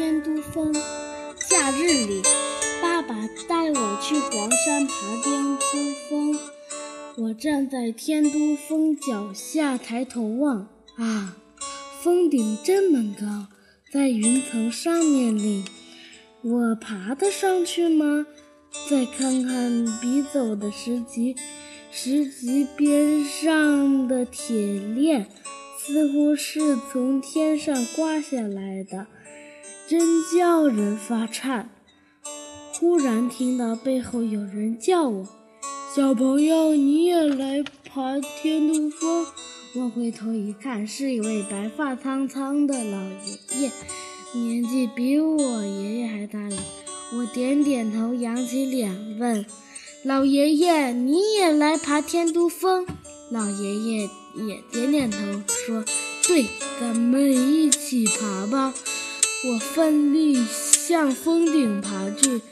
天都峰。夏日里，爸爸带我去黄山爬天都峰。我站在天都峰脚下，抬头望，啊，峰顶这么高，在云层上面哩，我爬得上去吗？再看看笔走的石级，石级边上的铁链，似乎是从天上刮下来的，真叫人发颤。忽然听到背后有人叫我：“小朋友，你也来爬天都峰？”我回头一看，是一位白发苍苍的老爷爷，年纪比我爷爷还大了。我点点头，扬起脸问：“老爷爷，你也来爬天都峰？”老爷爷也点点头，说：“对，咱们一起爬吧。”我奋力向峰顶爬去，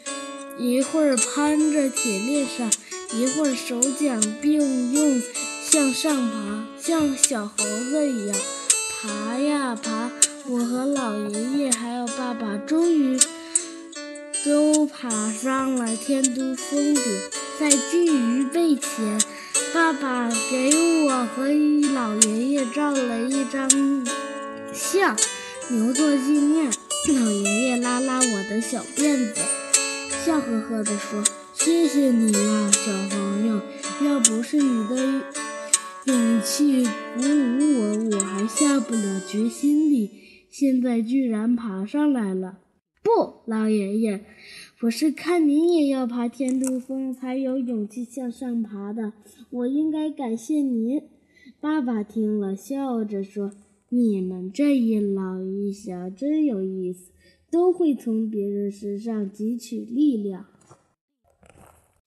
一会儿攀着铁链上，一会儿手脚并用向上爬，像小猴子一样爬呀爬。我和老爷爷还有爸爸终于。都爬上了天都峰顶，在金鱼背前，爸爸给我和老爷爷照了一张相，留作纪念。老爷爷拉拉我的小辫子，笑呵呵地说：“谢谢你呀，小朋友，要不是你的勇气鼓舞我，我还下不了决心呢。现在居然爬上来了。”不，老爷爷，我是看您也要爬天都峰，才有勇气向上爬的。我应该感谢您。爸爸听了，笑着说：“你们这一老一小真有意思，都会从别人身上汲取力量。”